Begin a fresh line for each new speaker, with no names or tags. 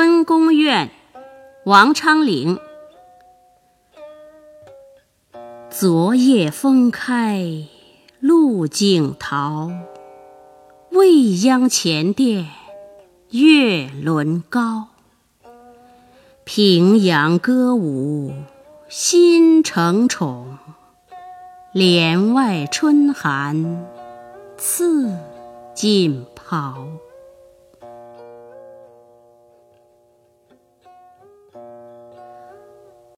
春宫怨，王昌龄。昨夜风开露井桃，未央前殿月轮高。平阳歌舞新承宠，帘外春寒赐锦袍。